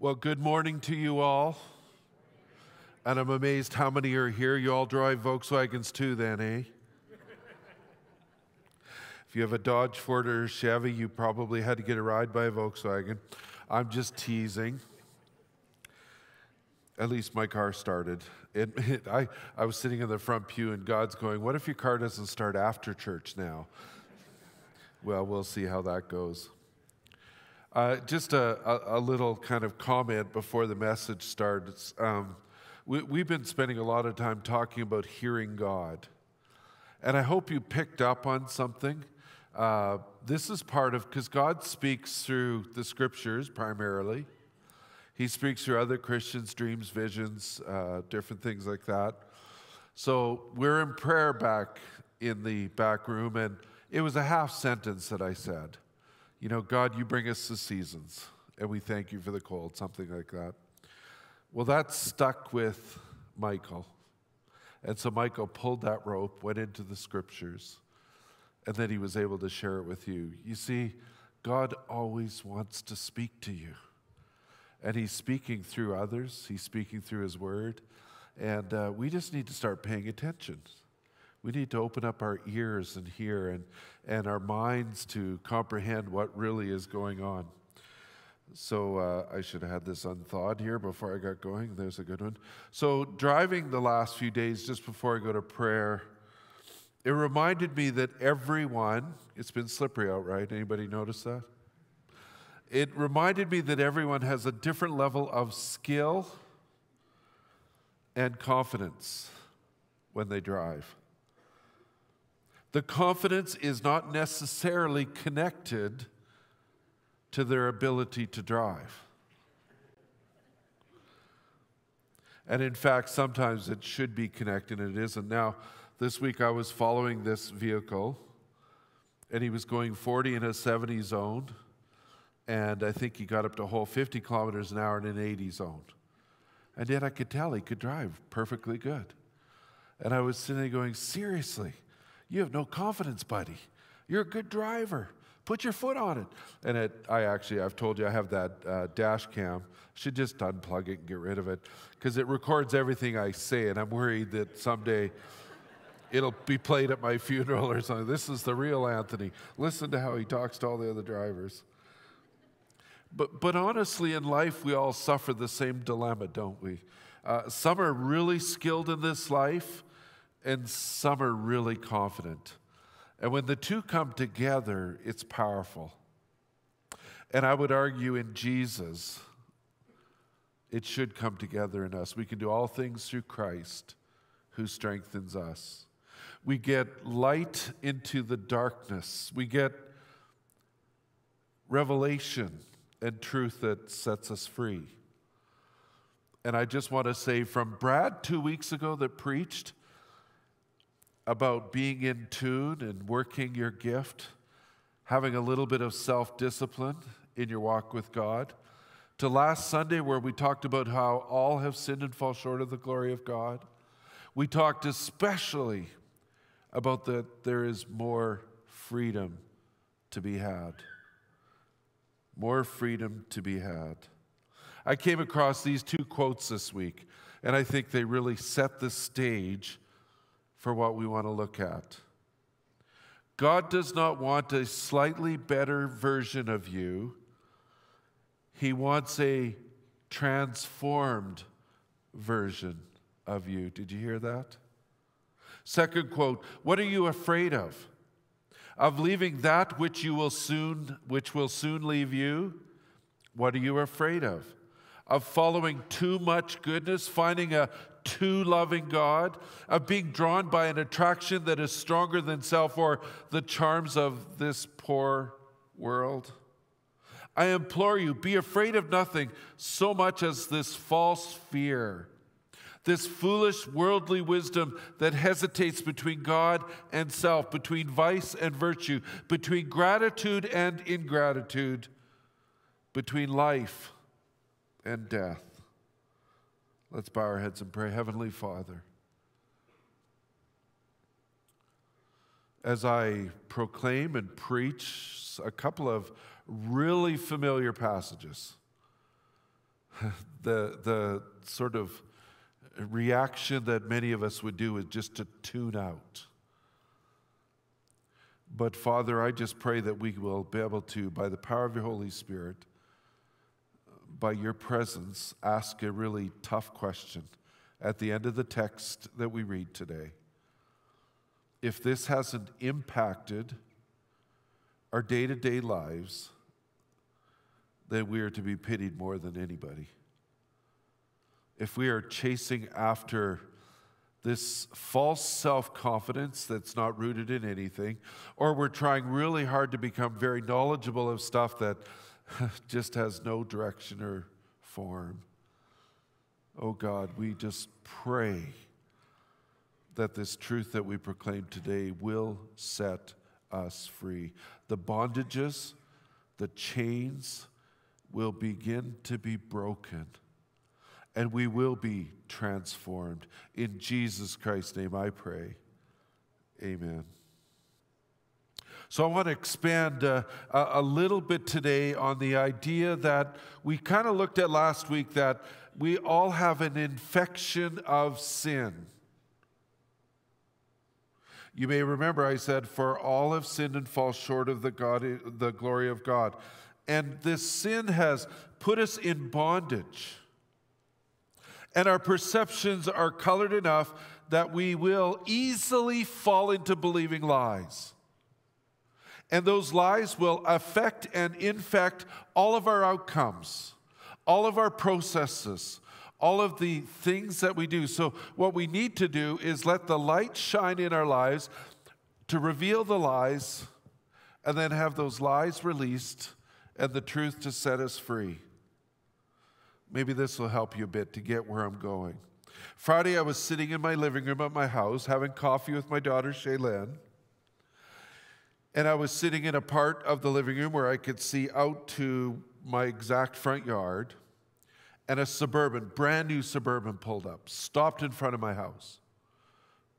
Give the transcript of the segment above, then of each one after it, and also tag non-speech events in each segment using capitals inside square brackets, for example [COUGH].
Well, good morning to you all. And I'm amazed how many are here. You all drive Volkswagens too, then, eh? if you have a Dodge, Ford, or Chevy, you probably had to get a ride by a Volkswagen. I'm just teasing. At least my car started. It, [LAUGHS] it, I, I was sitting in the front pew, and God's going, What if your car doesn't start after church now? Well, we'll see how that goes. Uh, just a, a, a, little kind of comment before the message starts. Um, we, we've been spending a lot of time talking about hearing God. And I hope you picked up on something. Uh, this is part of, because God speaks through the scriptures primarily. He speaks through other Christians' dreams, visions, uh, different things like that. So we're in prayer back in the back room, and it was a half sentence that I said. You know, God, you bring us the seasons, and we thank you for the cold, something like that. Well, that stuck with Michael. And so Michael pulled that rope, went into the scriptures, and then he was able to share it with you. You see, God always wants to speak to you. And he's speaking through others, he's speaking through his word. And uh, we just need to start paying attention. We need to open up our ears and hear and, and our minds to comprehend what really is going on. So uh, I should have had this unthawed here before I got going. There's a good one. So driving the last few days just before I go to prayer, it reminded me that everyone, it's been slippery out, right? Anybody notice that? It reminded me that everyone has a different level of skill and confidence when they drive. The confidence is not necessarily connected to their ability to drive. And in fact, sometimes it should be connected and it isn't. Now, this week I was following this vehicle and he was going 40 in a 70 zone. And I think he got up to a whole 50 kilometers an hour in an 80 zone. And yet I could tell he could drive perfectly good. And I was sitting there going, seriously, you have no confidence, buddy. You're a good driver. Put your foot on it. And it, I actually, I've told you I have that uh, dash cam. Should just unplug it and get rid of it because it records everything I say. And I'm worried that someday it'll be played at my funeral or something. This is the real Anthony. Listen to how he talks to all the other drivers. But, but honestly, in life, we all suffer the same dilemma, don't we? Uh, some are really skilled in this life, and some are really confident. And when the two come together, it's powerful. And I would argue in Jesus, it should come together in us. We can do all things through Christ who strengthens us. We get light into the darkness. We get revelation and truth that sets us free. And I just want to say from Brad two weeks ago that preached, about being in tune and working your gift, having a little bit of self discipline in your walk with God, to last Sunday, where we talked about how all have sinned and fall short of the glory of God. We talked especially about that there is more freedom to be had. More freedom to be had. I came across these two quotes this week, and I think they really set the stage for what we want to look at. God does not want a slightly better version of you, He wants a transformed version of you. Did you hear that? Second quote What are you afraid of? Of leaving that which you will soon which will soon leave you? What are you afraid of? Of following too much goodness, finding a too loving God, of being drawn by an attraction that is stronger than self or the charms of this poor world. I implore you, be afraid of nothing so much as this false fear, this foolish worldly wisdom that hesitates between God and self, between vice and virtue, between gratitude and ingratitude, between life and death. Let's bow our heads and pray. Heavenly Father, as I proclaim and preach a couple of really familiar passages, [LAUGHS] the, the sort of reaction that many of us would do is just to tune out. But Father, I just pray that we will be able to, by the power of your Holy Spirit, by your presence, ask a really tough question at the end of the text that we read today. If this hasn't impacted our day to day lives, then we are to be pitied more than anybody. If we are chasing after this false self confidence that's not rooted in anything, or we're trying really hard to become very knowledgeable of stuff that [LAUGHS] just has no direction or form. Oh God, we just pray that this truth that we proclaim today will set us free. The bondages, the chains will begin to be broken and we will be transformed. In Jesus Christ's name, I pray. Amen. So, I want to expand uh, a little bit today on the idea that we kind of looked at last week that we all have an infection of sin. You may remember I said, For all have sinned and fall short of the, God, the glory of God. And this sin has put us in bondage and our perceptions are colored enough that we will easily fall into believing lies. And those lies will affect and infect all of our outcomes, all of our processes, all of the things that we do. So, what we need to do is let the light shine in our lives to reveal the lies and then have those lies released and the truth to set us free. Maybe this will help you a bit to get where I'm going. Friday, I was sitting in my living room at my house having coffee with my daughter, Shaylin. And I was sitting in a part of the living room where I could see out to my exact front yard. And a suburban, brand new suburban, pulled up, stopped in front of my house.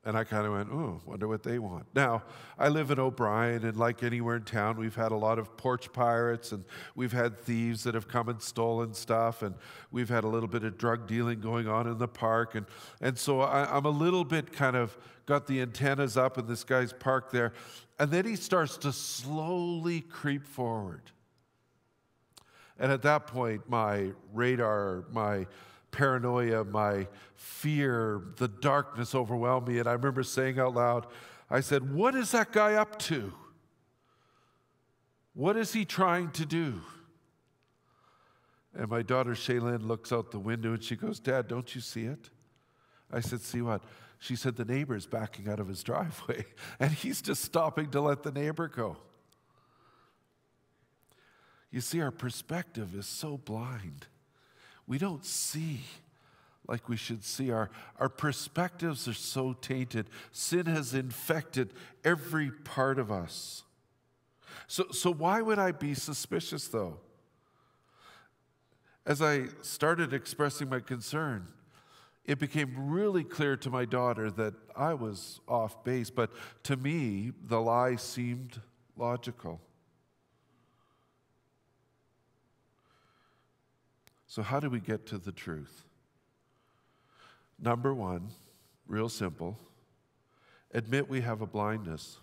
And I kind of went, oh, wonder what they want. Now, I live in O'Brien, and like anywhere in town, we've had a lot of porch pirates, and we've had thieves that have come and stolen stuff, and we've had a little bit of drug dealing going on in the park. And, and so I, I'm a little bit kind of got the antennas up, and this guy's parked there. And then he starts to slowly creep forward. And at that point, my radar, my paranoia, my fear, the darkness overwhelmed me. And I remember saying out loud, I said, What is that guy up to? What is he trying to do? And my daughter Shaylin looks out the window and she goes, Dad, don't you see it? I said, See what? She said, The neighbor's backing out of his driveway [LAUGHS] and he's just stopping to let the neighbor go. You see, our perspective is so blind we don't see like we should see. Our, our perspectives are so tainted. Sin has infected every part of us. So, so why would I be suspicious though? As I started expressing my concern, it became really clear to my daughter that I was off base, but to me, the lie seemed logical. So, how do we get to the truth? Number one, real simple admit we have a blindness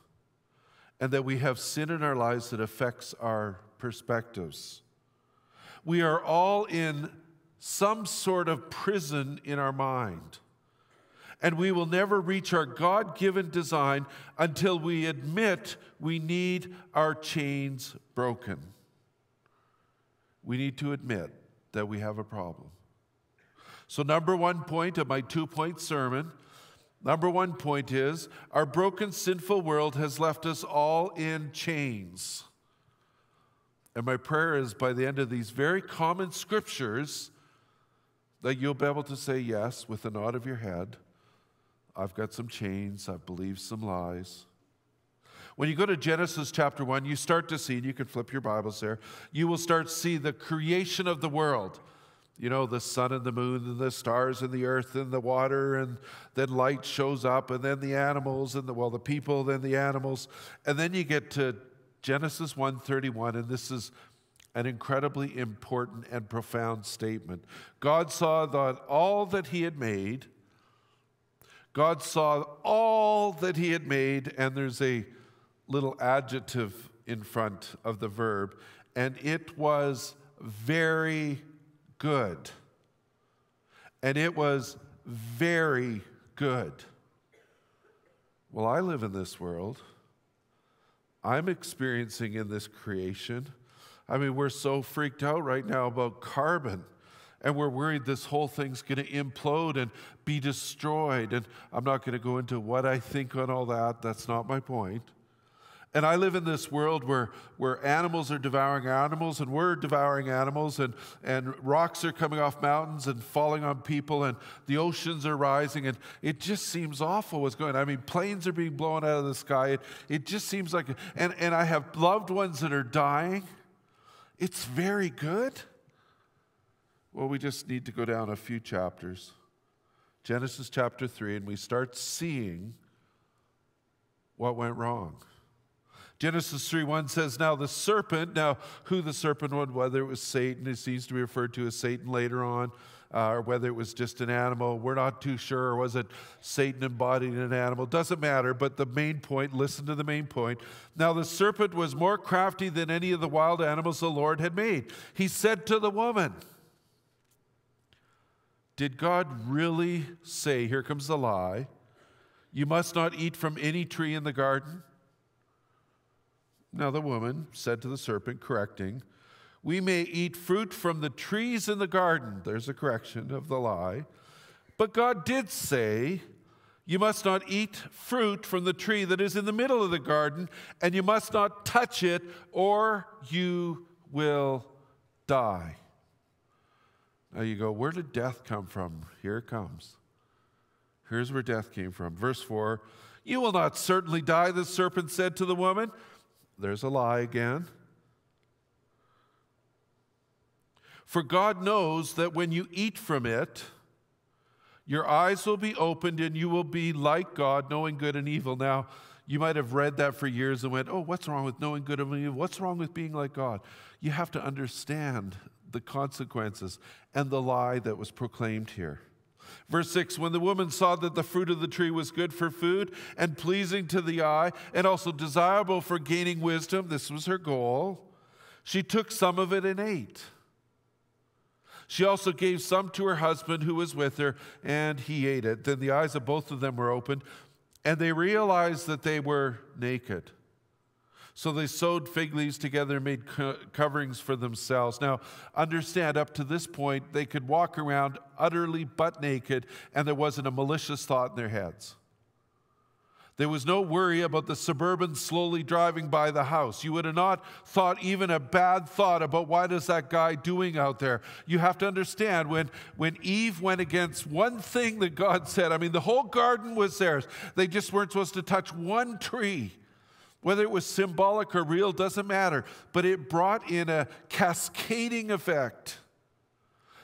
and that we have sin in our lives that affects our perspectives. We are all in some sort of prison in our mind. And we will never reach our God given design until we admit we need our chains broken. We need to admit that we have a problem. So, number one point of my two point sermon, number one point is our broken, sinful world has left us all in chains. And my prayer is by the end of these very common scriptures that you'll be able to say yes with a nod of your head. I've got some chains, I've believed some lies. When you go to Genesis chapter 1, you start to see, and you can flip your Bibles there, you will start to see the creation of the world. You know, the sun and the moon and the stars and the earth and the water, and then light shows up, and then the animals and the, well, the people, then the animals. And then you get to Genesis 1:31, and this is an incredibly important and profound statement. God saw that all that He had made, God saw all that He had made, and there's a little adjective in front of the verb, and it was very good. And it was very good. Well, I live in this world. I'm experiencing in this creation. I mean, we're so freaked out right now about carbon, and we're worried this whole thing's going to implode and be destroyed. And I'm not going to go into what I think on all that, that's not my point. And I live in this world where, where animals are devouring animals, and we're devouring animals, and, and rocks are coming off mountains and falling on people, and the oceans are rising, and it just seems awful what's going on. I mean, planes are being blown out of the sky. It, it just seems like, and, and I have loved ones that are dying. It's very good. Well, we just need to go down a few chapters. Genesis chapter 3, and we start seeing what went wrong. Genesis 3 1 says, Now the serpent, now who the serpent was, whether it was Satan, it seems to be referred to as Satan later on, uh, or whether it was just an animal, we're not too sure. Was it Satan embodied an animal? Doesn't matter, but the main point, listen to the main point. Now the serpent was more crafty than any of the wild animals the Lord had made. He said to the woman, Did God really say, here comes the lie, you must not eat from any tree in the garden? Now the woman said to the serpent, correcting, We may eat fruit from the trees in the garden. There's a correction of the lie. But God did say, You must not eat fruit from the tree that is in the middle of the garden, and you must not touch it, or you will die. Now you go, Where did death come from? Here it comes. Here's where death came from. Verse 4 You will not certainly die, the serpent said to the woman. There's a lie again. For God knows that when you eat from it, your eyes will be opened and you will be like God, knowing good and evil. Now, you might have read that for years and went, Oh, what's wrong with knowing good and evil? What's wrong with being like God? You have to understand the consequences and the lie that was proclaimed here. Verse 6 When the woman saw that the fruit of the tree was good for food and pleasing to the eye, and also desirable for gaining wisdom, this was her goal, she took some of it and ate. She also gave some to her husband who was with her, and he ate it. Then the eyes of both of them were opened, and they realized that they were naked. So they sewed fig leaves together and made co- coverings for themselves. Now, understand, up to this point, they could walk around utterly butt naked, and there wasn't a malicious thought in their heads. There was no worry about the suburban slowly driving by the house. You would have not thought even a bad thought about what is that guy doing out there. You have to understand when, when Eve went against one thing that God said, I mean, the whole garden was theirs. They just weren't supposed to touch one tree. Whether it was symbolic or real doesn't matter, but it brought in a cascading effect.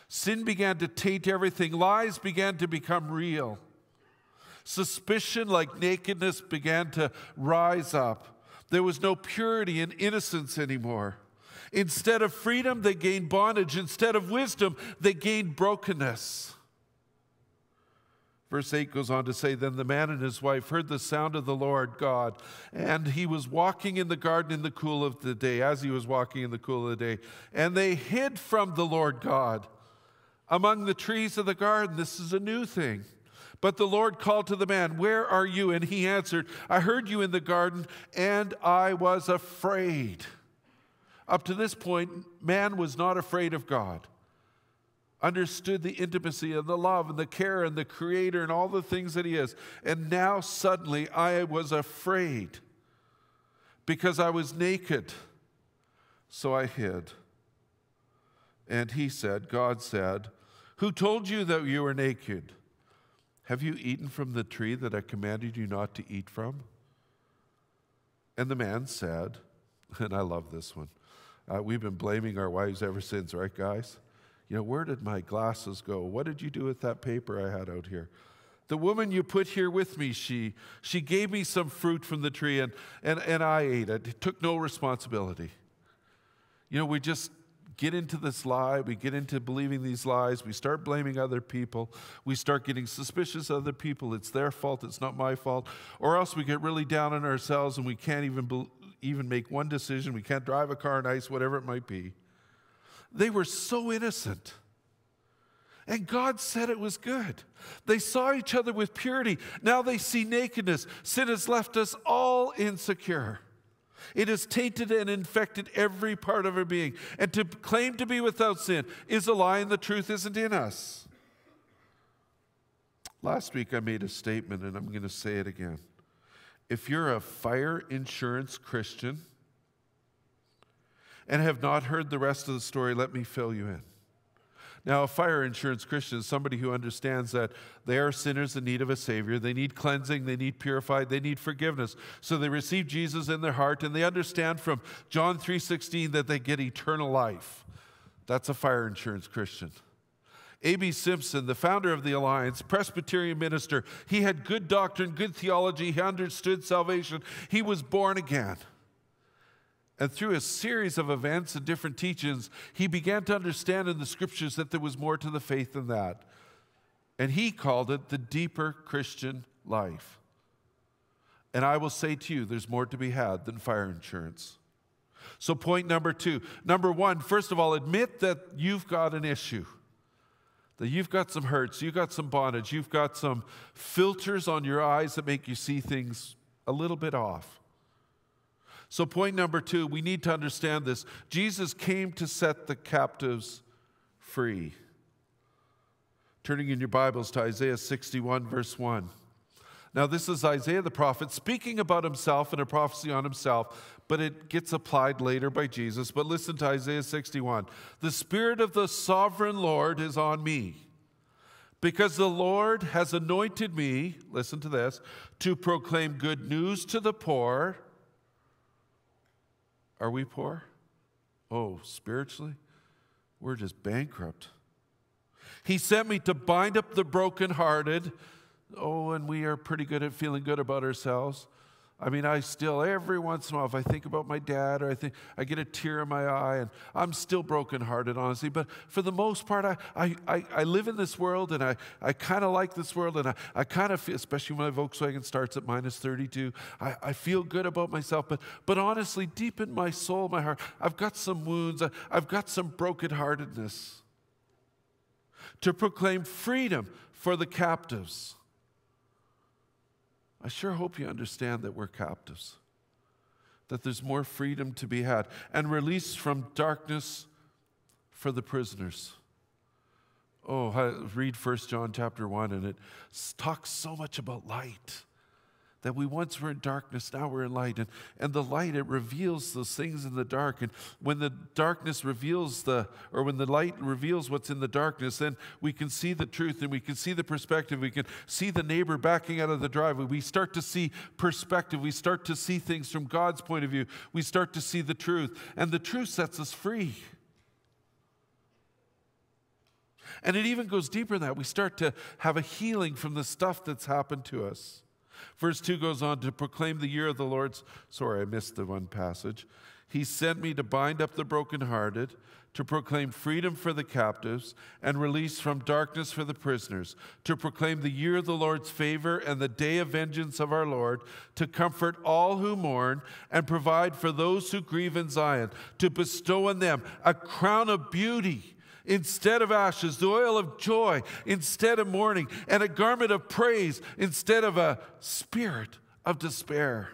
Sin began to taint everything, lies began to become real. Suspicion, like nakedness, began to rise up. There was no purity and innocence anymore. Instead of freedom, they gained bondage. Instead of wisdom, they gained brokenness. Verse 8 goes on to say Then the man and his wife heard the sound of the Lord God, and he was walking in the garden in the cool of the day, as he was walking in the cool of the day. And they hid from the Lord God among the trees of the garden. This is a new thing. But the Lord called to the man, Where are you? And he answered, I heard you in the garden, and I was afraid. Up to this point, man was not afraid of God understood the intimacy and the love and the care and the creator and all the things that he is. And now suddenly I was afraid because I was naked. So I hid. And he said, God said, Who told you that you were naked? Have you eaten from the tree that I commanded you not to eat from? And the man said, and I love this one. Uh, we've been blaming our wives ever since, right, guys? You know, where did my glasses go? What did you do with that paper I had out here? The woman you put here with me, she, she gave me some fruit from the tree and, and, and I ate it. It took no responsibility. You know, we just get into this lie, we get into believing these lies, we start blaming other people, we start getting suspicious of other people. It's their fault, it's not my fault. Or else we get really down on ourselves and we can't even, even make one decision. We can't drive a car nice, whatever it might be. They were so innocent. And God said it was good. They saw each other with purity. Now they see nakedness. Sin has left us all insecure. It has tainted and infected every part of our being. And to claim to be without sin is a lie, and the truth isn't in us. Last week I made a statement, and I'm going to say it again. If you're a fire insurance Christian and have not heard the rest of the story, let me fill you in. Now, a fire insurance Christian is somebody who understands that they are sinners in need of a Savior. They need cleansing, they need purified, they need forgiveness. So they receive Jesus in their heart and they understand from John 3:16 that they get eternal life. That's a fire insurance Christian. A.B. Simpson, the founder of the Alliance, Presbyterian minister, he had good doctrine, good theology, he understood salvation, he was born again. And through a series of events and different teachings, he began to understand in the scriptures that there was more to the faith than that. And he called it the deeper Christian life. And I will say to you, there's more to be had than fire insurance. So, point number two. Number one, first of all, admit that you've got an issue, that you've got some hurts, you've got some bondage, you've got some filters on your eyes that make you see things a little bit off. So, point number two, we need to understand this. Jesus came to set the captives free. Turning in your Bibles to Isaiah 61, verse 1. Now, this is Isaiah the prophet speaking about himself and a prophecy on himself, but it gets applied later by Jesus. But listen to Isaiah 61. The Spirit of the sovereign Lord is on me, because the Lord has anointed me, listen to this, to proclaim good news to the poor. Are we poor? Oh, spiritually? We're just bankrupt. He sent me to bind up the brokenhearted. Oh, and we are pretty good at feeling good about ourselves. I mean, I still, every once in a while, if I think about my dad or I think I get a tear in my eye, and I'm still brokenhearted, honestly. But for the most part, I, I, I, I live in this world and I, I kind of like this world, and I, I kind of feel, especially when my Volkswagen starts at minus 32, I, I feel good about myself. But, but honestly, deep in my soul, my heart, I've got some wounds, I, I've got some brokenheartedness. To proclaim freedom for the captives I sure hope you understand that we're captives, that there's more freedom to be had, and release from darkness for the prisoners. Oh, read 1 John chapter 1, and it talks so much about light that we once were in darkness, now we're in light. And, and the light, it reveals those things in the dark. And when the darkness reveals the, or when the light reveals what's in the darkness, then we can see the truth and we can see the perspective. We can see the neighbor backing out of the driveway. We start to see perspective. We start to see things from God's point of view. We start to see the truth. And the truth sets us free. And it even goes deeper than that. We start to have a healing from the stuff that's happened to us. Verse 2 goes on to proclaim the year of the Lord's. Sorry, I missed the one passage. He sent me to bind up the brokenhearted, to proclaim freedom for the captives, and release from darkness for the prisoners, to proclaim the year of the Lord's favor and the day of vengeance of our Lord, to comfort all who mourn and provide for those who grieve in Zion, to bestow on them a crown of beauty instead of ashes, the oil of joy instead of mourning, and a garment of praise instead of a spirit of despair.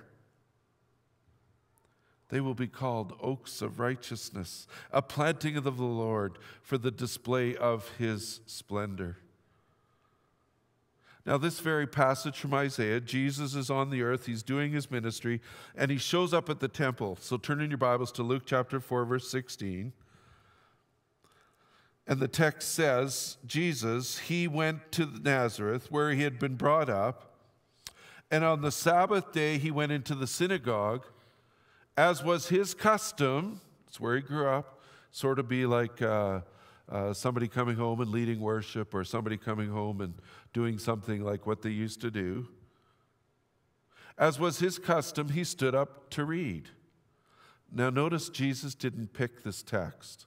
They will be called oaks of righteousness, a planting of the Lord for the display of his splendor. Now, this very passage from Isaiah, Jesus is on the earth, he's doing his ministry, and he shows up at the temple. So turn in your Bibles to Luke chapter 4, verse 16. And the text says, Jesus, he went to Nazareth where he had been brought up. And on the Sabbath day, he went into the synagogue, as was his custom. It's where he grew up, sort of be like uh, uh, somebody coming home and leading worship, or somebody coming home and doing something like what they used to do. As was his custom, he stood up to read. Now, notice Jesus didn't pick this text.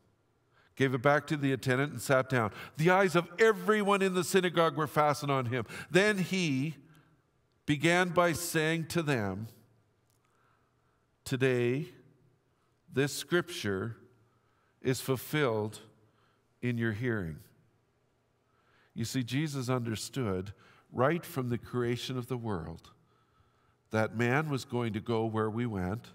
gave it back to the attendant, and sat down. The eyes of everyone in the synagogue were fastened on him. Then he began by saying to them, Today, this scripture is fulfilled in your hearing. You see, Jesus understood right from the creation of the world that man was going to go where we went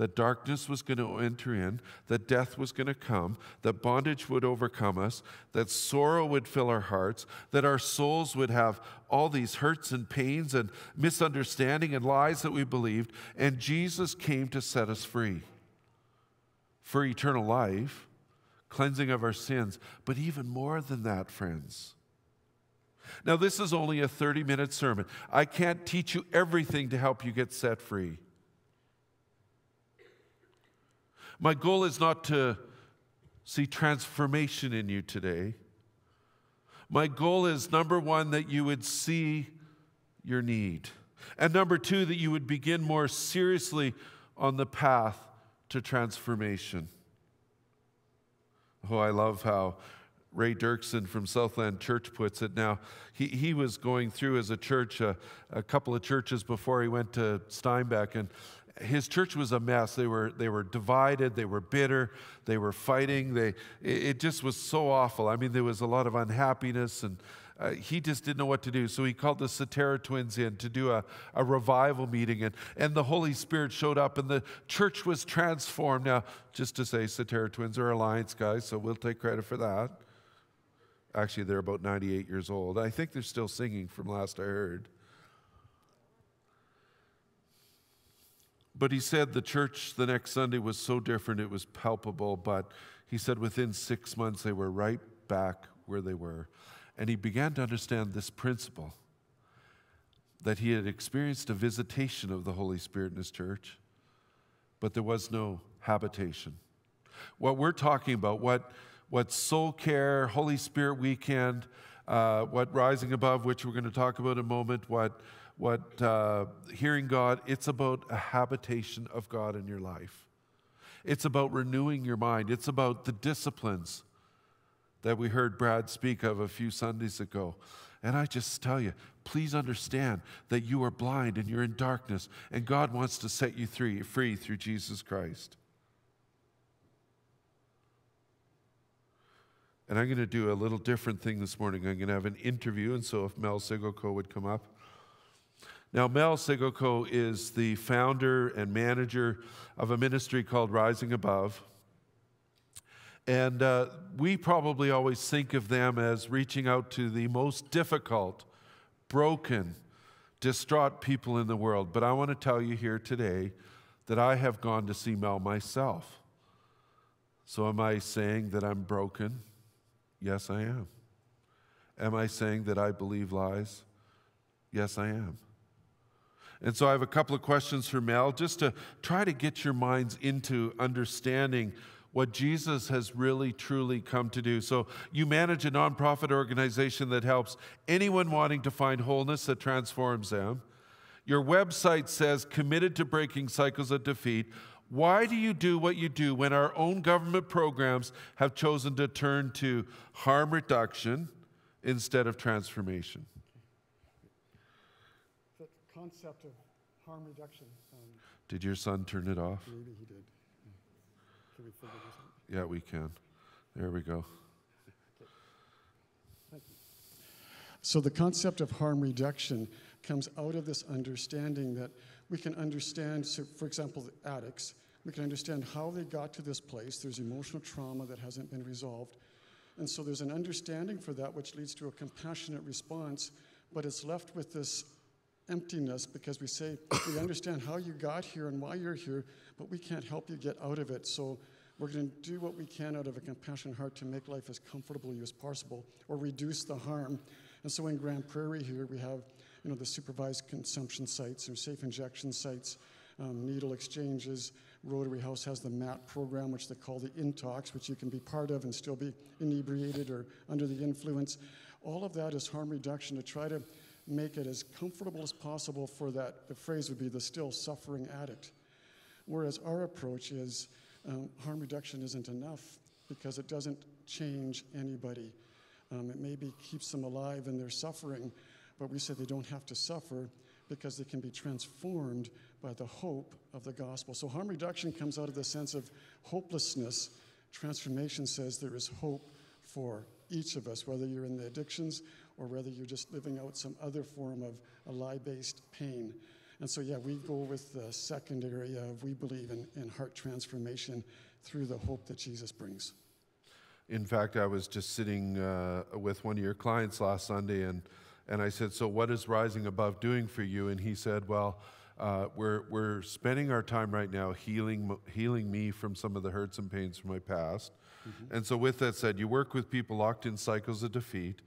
that darkness was going to enter in, that death was going to come, that bondage would overcome us, that sorrow would fill our hearts, that our souls would have all these hurts and pains and misunderstanding and lies that we believed. And Jesus came to set us free for eternal life, cleansing of our sins. But even more than that, friends. Now, this is only a 30 minute sermon. I can't teach you everything to help you get set free. My goal is not to see transformation in you today. My goal is number one, that you would see your need. And number two, that you would begin more seriously on the path to transformation. Oh, I love how Ray Dirksen from Southland Church puts it. Now, he, he was going through as a church, uh, a couple of churches before he went to Steinbach, and his church was a mess. They were, they were divided, they were bitter, they were fighting. They, it, just was so awful. I mean, there was a lot of unhappiness, and uh, he just didn't know what to do. So he called the Sutera twins in to do a, a revival meeting, and, and the Holy Spirit showed up, and the church was transformed. Now, just to say, Sutera twins are Alliance guys, so we'll take credit for that. Actually, they're about 98 years old. I think they're still singing from last I heard. But he said the church the next Sunday was so different, it was palpable. But he said within six months, they were right back where they were. And he began to understand this principle that he had experienced a visitation of the Holy Spirit in his church, but there was no habitation. What we're talking about, what, what soul care, Holy Spirit weekend, uh, what rising above, which we're going to talk about in a moment, what what uh, hearing God, it's about a habitation of God in your life. It's about renewing your mind. It's about the disciplines that we heard Brad speak of a few Sundays ago. And I just tell you, please understand that you are blind and you're in darkness, and God wants to set you free, free through Jesus Christ. And I'm going to do a little different thing this morning. I'm going to have an interview, and so if Mel Sigoko would come up. Now, Mel Sigoko is the founder and manager of a ministry called Rising Above. And uh, we probably always think of them as reaching out to the most difficult, broken, distraught people in the world. But I want to tell you here today that I have gone to see Mel myself. So, am I saying that I'm broken? Yes, I am. Am I saying that I believe lies? Yes, I am. And so I have a couple of questions for Mel just to try to get your minds into understanding what Jesus has really truly come to do. So, you manage a nonprofit organization that helps anyone wanting to find wholeness that transforms them. Your website says, committed to breaking cycles of defeat. Why do you do what you do when our own government programs have chosen to turn to harm reduction instead of transformation? Concept of harm reduction. Um, did your son turn it off? Maybe he did. Can we figure this out? Yeah, we can. There we go. So, the concept of harm reduction comes out of this understanding that we can understand, so for example, the addicts, we can understand how they got to this place. There's emotional trauma that hasn't been resolved. And so, there's an understanding for that, which leads to a compassionate response, but it's left with this emptiness because we say, we understand how you got here and why you're here, but we can't help you get out of it. So We're going to do what we can out of a compassionate heart to make life as comfortable as possible or reduce the harm. And so in Grande Prairie here, we have you know, the supervised consumption sites or safe injection sites, um, needle exchanges. Rotary House has the MAT program, which they call the Intox, which you can be part of and still be inebriated or under the influence. All of that is harm reduction to try to make it as comfortable as possible for that, the phrase would be the still suffering addict. Whereas our approach is um, harm reduction isn't enough because it doesn't change anybody. Um, it maybe keeps them alive in their suffering, but we say they don't have to suffer because they can be transformed by the hope of the gospel. So harm reduction comes out of the sense of hopelessness. Transformation says there is hope for each of us, whether you're in the addictions or whether you're just living out some other form of a lie based pain. And so, yeah, we go with the second area of we believe in, in heart transformation through the hope that Jesus brings. In fact, I was just sitting uh, with one of your clients last Sunday, and, and I said, So, what is Rising Above doing for you? And he said, Well, uh, we're, we're spending our time right now healing, healing me from some of the hurts and pains from my past. Mm-hmm. And so, with that said, you work with people locked in cycles of defeat.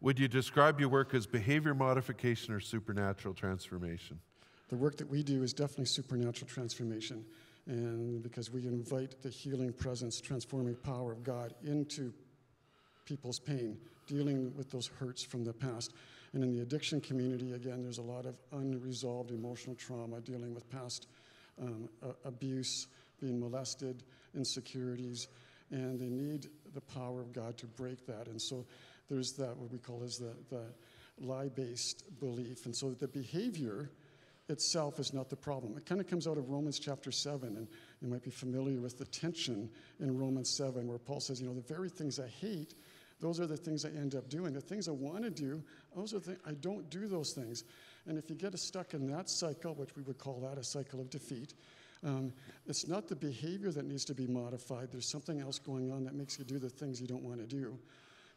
Would you describe your work as behavior modification or supernatural transformation? The work that we do is definitely supernatural transformation. And because we invite the healing presence, transforming power of God into people's pain, dealing with those hurts from the past. And in the addiction community, again, there's a lot of unresolved emotional trauma, dealing with past um, abuse, being molested, insecurities, and they need the power of God to break that. And so there's that, what we call is the, the lie based belief. And so the behavior itself is not the problem. It kind of comes out of Romans chapter 7, and you might be familiar with the tension in Romans 7, where Paul says, You know, the very things I hate, those are the things I end up doing. The things I want to do, those are the I don't do those things. And if you get stuck in that cycle, which we would call that a cycle of defeat, um, it's not the behavior that needs to be modified. There's something else going on that makes you do the things you don't want to do.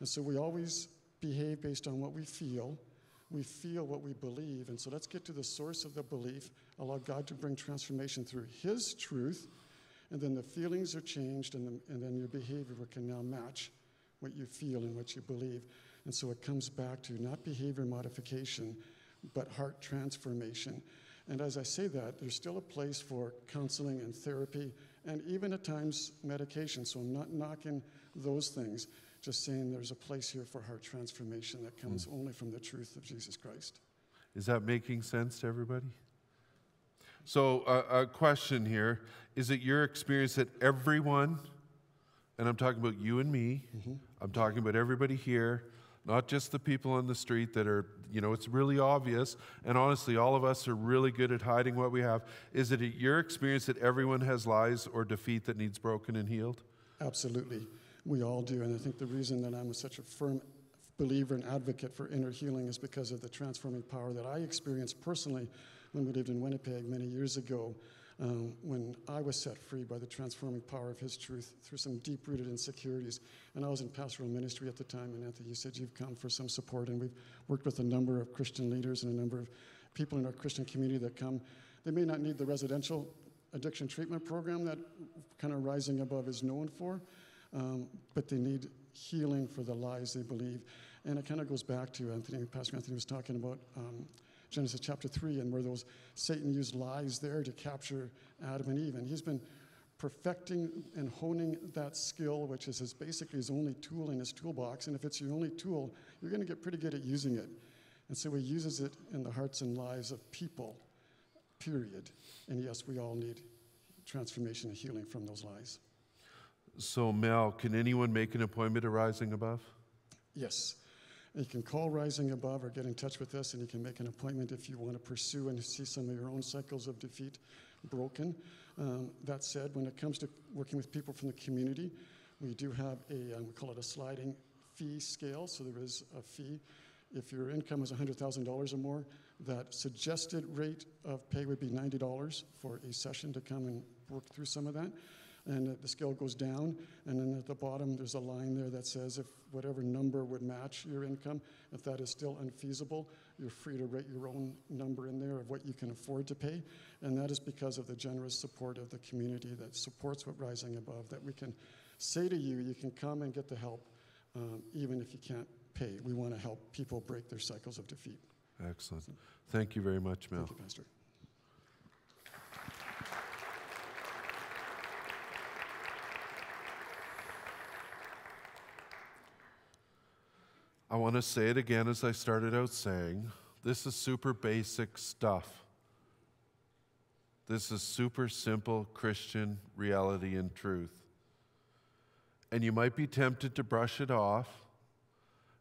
And so we always behave based on what we feel. We feel what we believe. And so let's get to the source of the belief, allow God to bring transformation through His truth, and then the feelings are changed, and, the, and then your behavior can now match what you feel and what you believe. And so it comes back to not behavior modification, but heart transformation. And as I say that, there's still a place for counseling and therapy, and even at times medication. So I'm not knocking those things, just saying there's a place here for heart transformation that comes mm. only from the truth of Jesus Christ. Is that making sense to everybody? So, uh, a question here is it your experience that everyone, and I'm talking about you and me, mm-hmm. I'm talking about everybody here, not just the people on the street that are, you know, it's really obvious. And honestly, all of us are really good at hiding what we have. Is it your experience that everyone has lies or defeat that needs broken and healed? Absolutely. We all do. And I think the reason that I'm such a firm believer and advocate for inner healing is because of the transforming power that I experienced personally when we lived in Winnipeg many years ago um, when I was set free by the transforming power of His truth through some deep rooted insecurities. And I was in pastoral ministry at the time, and Anthony, you said you've come for some support, and we've worked with a number of Christian leaders and a number of people in our Christian community that come. They may not need the residential addiction treatment program that kind of Rising Above is known for, um, but they need healing for the lies they believe. And it kind of goes back to Anthony, Pastor Anthony was talking about um, Genesis chapter 3, and where those Satan used lies there to capture Adam and Eve. And he's been perfecting and honing that skill, which is his, basically his only tool in his toolbox. And if it's your only tool, you're going to get pretty good at using it. And so he uses it in the hearts and lives of people, period. And yes, we all need transformation and healing from those lies. So, Mel, can anyone make an appointment to Rising Above? Yes. You can call Rising Above or get in touch with us, and you can make an appointment if you want to pursue and see some of your own cycles of defeat broken. Um, that said, when it comes to working with people from the community, we do have a, um, we call it a sliding fee scale. So there is a fee. If your income is $100,000 or more, that suggested rate of pay would be $90 for a session to come and work through some of that. And the scale goes down, and then at the bottom there's a line there that says if whatever number would match your income, if that is still unfeasible, you're free to write your own number in there of what you can afford to pay, and that is because of the generous support of the community that supports what Rising Above, that we can say to you, you can come and get the help um, even if you can't pay. We want to help people break their cycles of defeat. Excellent. Thank you very much, Mel. Thank you, Pastor. I want to say it again as I started out saying this is super basic stuff. This is super simple Christian reality and truth. And you might be tempted to brush it off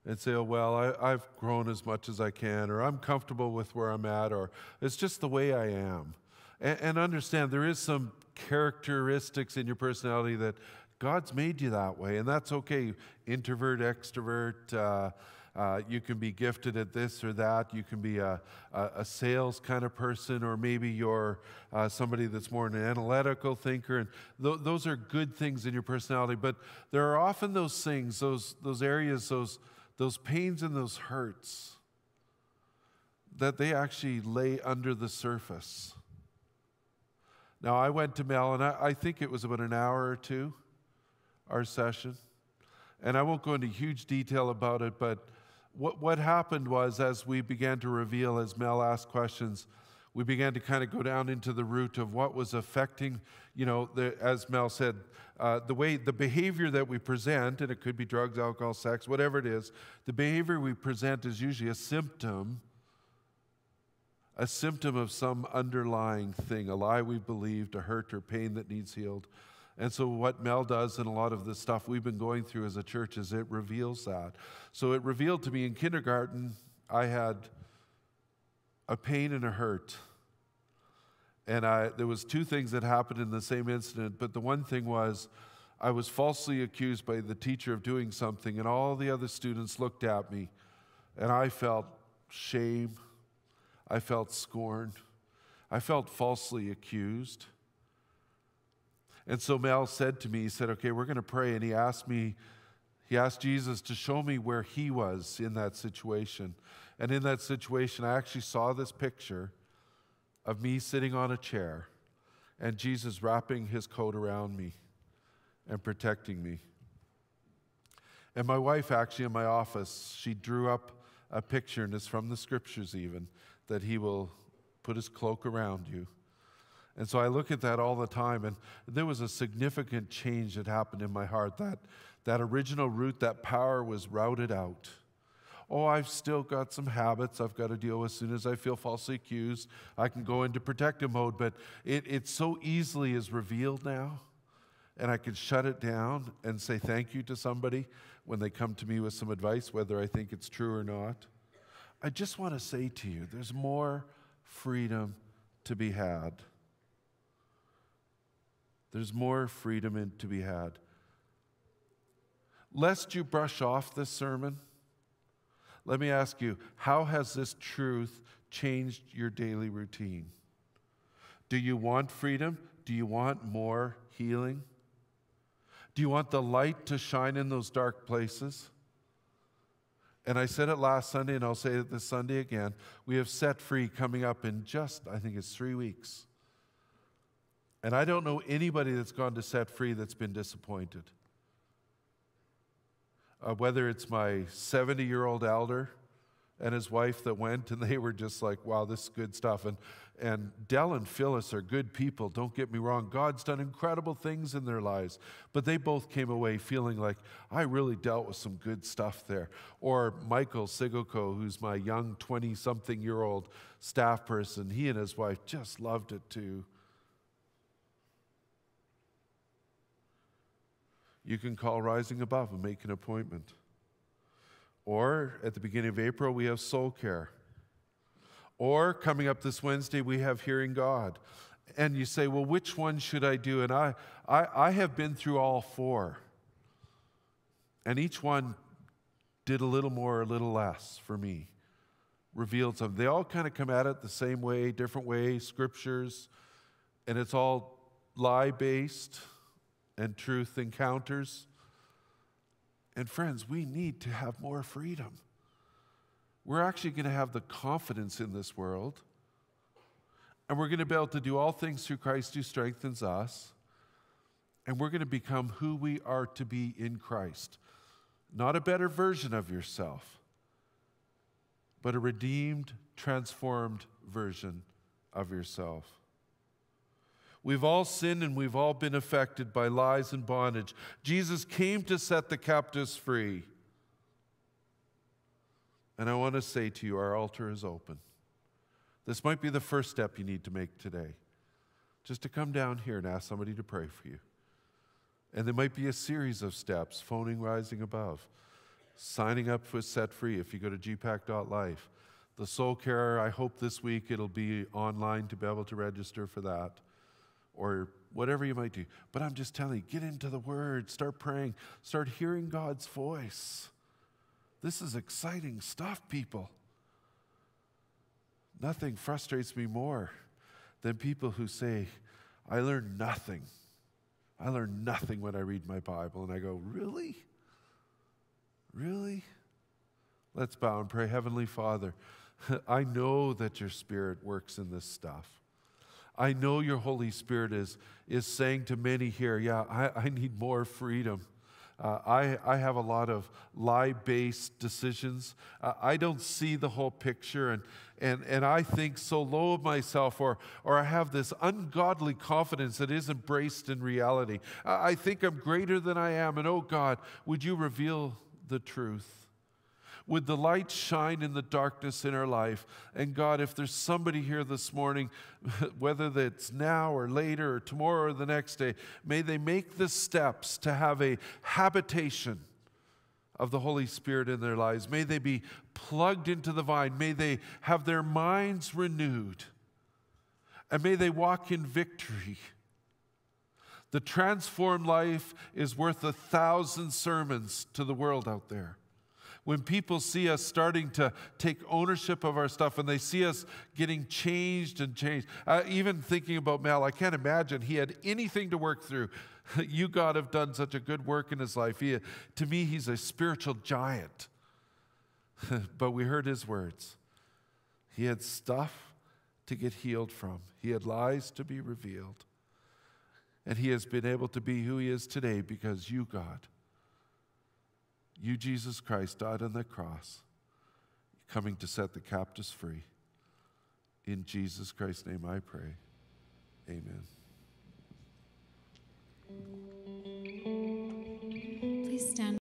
and say, oh, well, I, have grown as much as I can, or I'm comfortable with where I'm at, or it's just the way I am. And, and understand there is some characteristics in your personality that God's made you that way, and that's okay. Introvert, extrovert, uh, uh, you can be gifted at this or that. You can be a, a, a sales kind of person, or maybe you're uh, somebody that's more an analytical thinker. And th- those are good things in your personality. But there are often those things, those, those areas, those, those pains and those hurts that they actually lay under the surface. Now, I went to Mel, and I, I think it was about an hour or two our session. And I won't go into huge detail about it, but what, what happened was as we began to reveal, as Mel asked questions, we began to kind of go down into the root of what was affecting, you know, the, as Mel said, uh, the way, the behavior that we present, and it could be drugs, alcohol, sex, whatever it is, the behavior we present is usually a symptom, a symptom of some underlying thing, a lie we believed, a hurt or pain that needs healed. And so, what Mel does and a lot of the stuff we've been going through as a church is it reveals that. So, it revealed to me in kindergarten, I had a pain and a hurt. And I, there was two things that happened in the same incident, but the one thing was I was falsely accused by the teacher of doing something, and all the other students looked at me, and I felt shame. I felt scorned. I felt falsely accused. And so Mel said to me, he said, Okay, we're going to pray. And he asked me, he asked Jesus to show me where he was in that situation. And in that situation, I actually saw this picture of me sitting on a chair and Jesus wrapping his coat around me and protecting me. And my wife, actually, in my office, she drew up a picture, and it's from the scriptures even, that he will put his cloak around you and so I look at that all the time, and there was a significant change that happened in my heart. That, that original root, that power was routed out. Oh, I've still got some habits I've got to deal with as soon as I feel falsely accused. I can go into protective mode, but it, it so easily is revealed now. And I can shut it down and say thank you to somebody when they come to me with some advice, whether I think it's true or not. I just want to say to you there's more freedom to be had. There's more freedom in, to be had. Lest you brush off this sermon, let me ask you how has this truth changed your daily routine? Do you want freedom? Do you want more healing? Do you want the light to shine in those dark places? And I said it last Sunday, and I'll say it this Sunday again. We have set free coming up in just, I think it's three weeks. And I don't know anybody that's gone to set free that's been disappointed. Uh, whether it's my 70 year old elder and his wife that went, and they were just like, wow, this is good stuff. And, and Dell and Phyllis are good people, don't get me wrong. God's done incredible things in their lives. But they both came away feeling like, I really dealt with some good stuff there. Or Michael Sigoko, who's my young 20 something year old staff person, he and his wife just loved it too. You can call Rising Above and make an appointment. Or at the beginning of April, we have Soul Care. Or coming up this Wednesday, we have Hearing God. And you say, well, which one should I do? And I, I, I have been through all four. And each one did a little more, a little less for me, revealed something. They all kind of come at it the same way, different way, scriptures, and it's all lie based and truth encounters. And friends, we need to have more freedom. We're actually going to have the confidence in this world, and we're going to be able to do all things through Christ who strengthens us, and we're going to become who we are to be in Christ. Not a better version of yourself, but a redeemed, transformed version of yourself. We've all sinned and we've all been affected by lies and bondage. Jesus came to set the captives free. And I want to say to you, our altar is open. This might be the first step you need to make today. Just to come down here and ask somebody to pray for you. And there might be a series of steps, phoning rising above, signing up for Set Free if you go to gpac.life. The soul care, I hope this week it'll be online to be able to register for that or whatever you might do. But I'm just telling you, get into the Word, start praying, start hearing God's voice. This is exciting stuff, people. Nothing frustrates me more than people who say, I learned nothing. I learned nothing when I read my Bible. And I go, Really? Really? Let's bow and pray. Heavenly Father, [LAUGHS] I know that your Spirit works in this stuff. I know your Holy Spirit is, is saying to many here, yeah, I, I need more freedom. Uh, I, I have a lot of lie based decisions. Uh, I don't see the whole picture, and, and, and I think so low of myself, or, or I have this ungodly confidence that isn't embraced in reality. I think I'm greater than I am, and oh God, would you reveal the truth? Would the light shine in the darkness in our life? And God, if there's somebody here this morning, [LAUGHS] whether it's now or later or tomorrow or the next day, may they make the steps to have a habitation of the Holy Spirit in their lives. May they be plugged into the vine. May they have their minds renewed. And may they walk in victory. The transformed life is worth a thousand sermons to the world out there when people see us starting to take ownership of our stuff and they see us getting changed and changed, uh, even thinking about Mel, I can't imagine he had anything to work through. [LAUGHS] you, God, have done such a good work in his life. He, to me, he's a spiritual giant. [LAUGHS] but we heard his words. He had stuff to get healed from, he had lies to be revealed. And he has been able to be who he is today because you, God, you, Jesus Christ, died on the cross, coming to set the captives free. In Jesus Christ's name I pray. Amen. Please stand.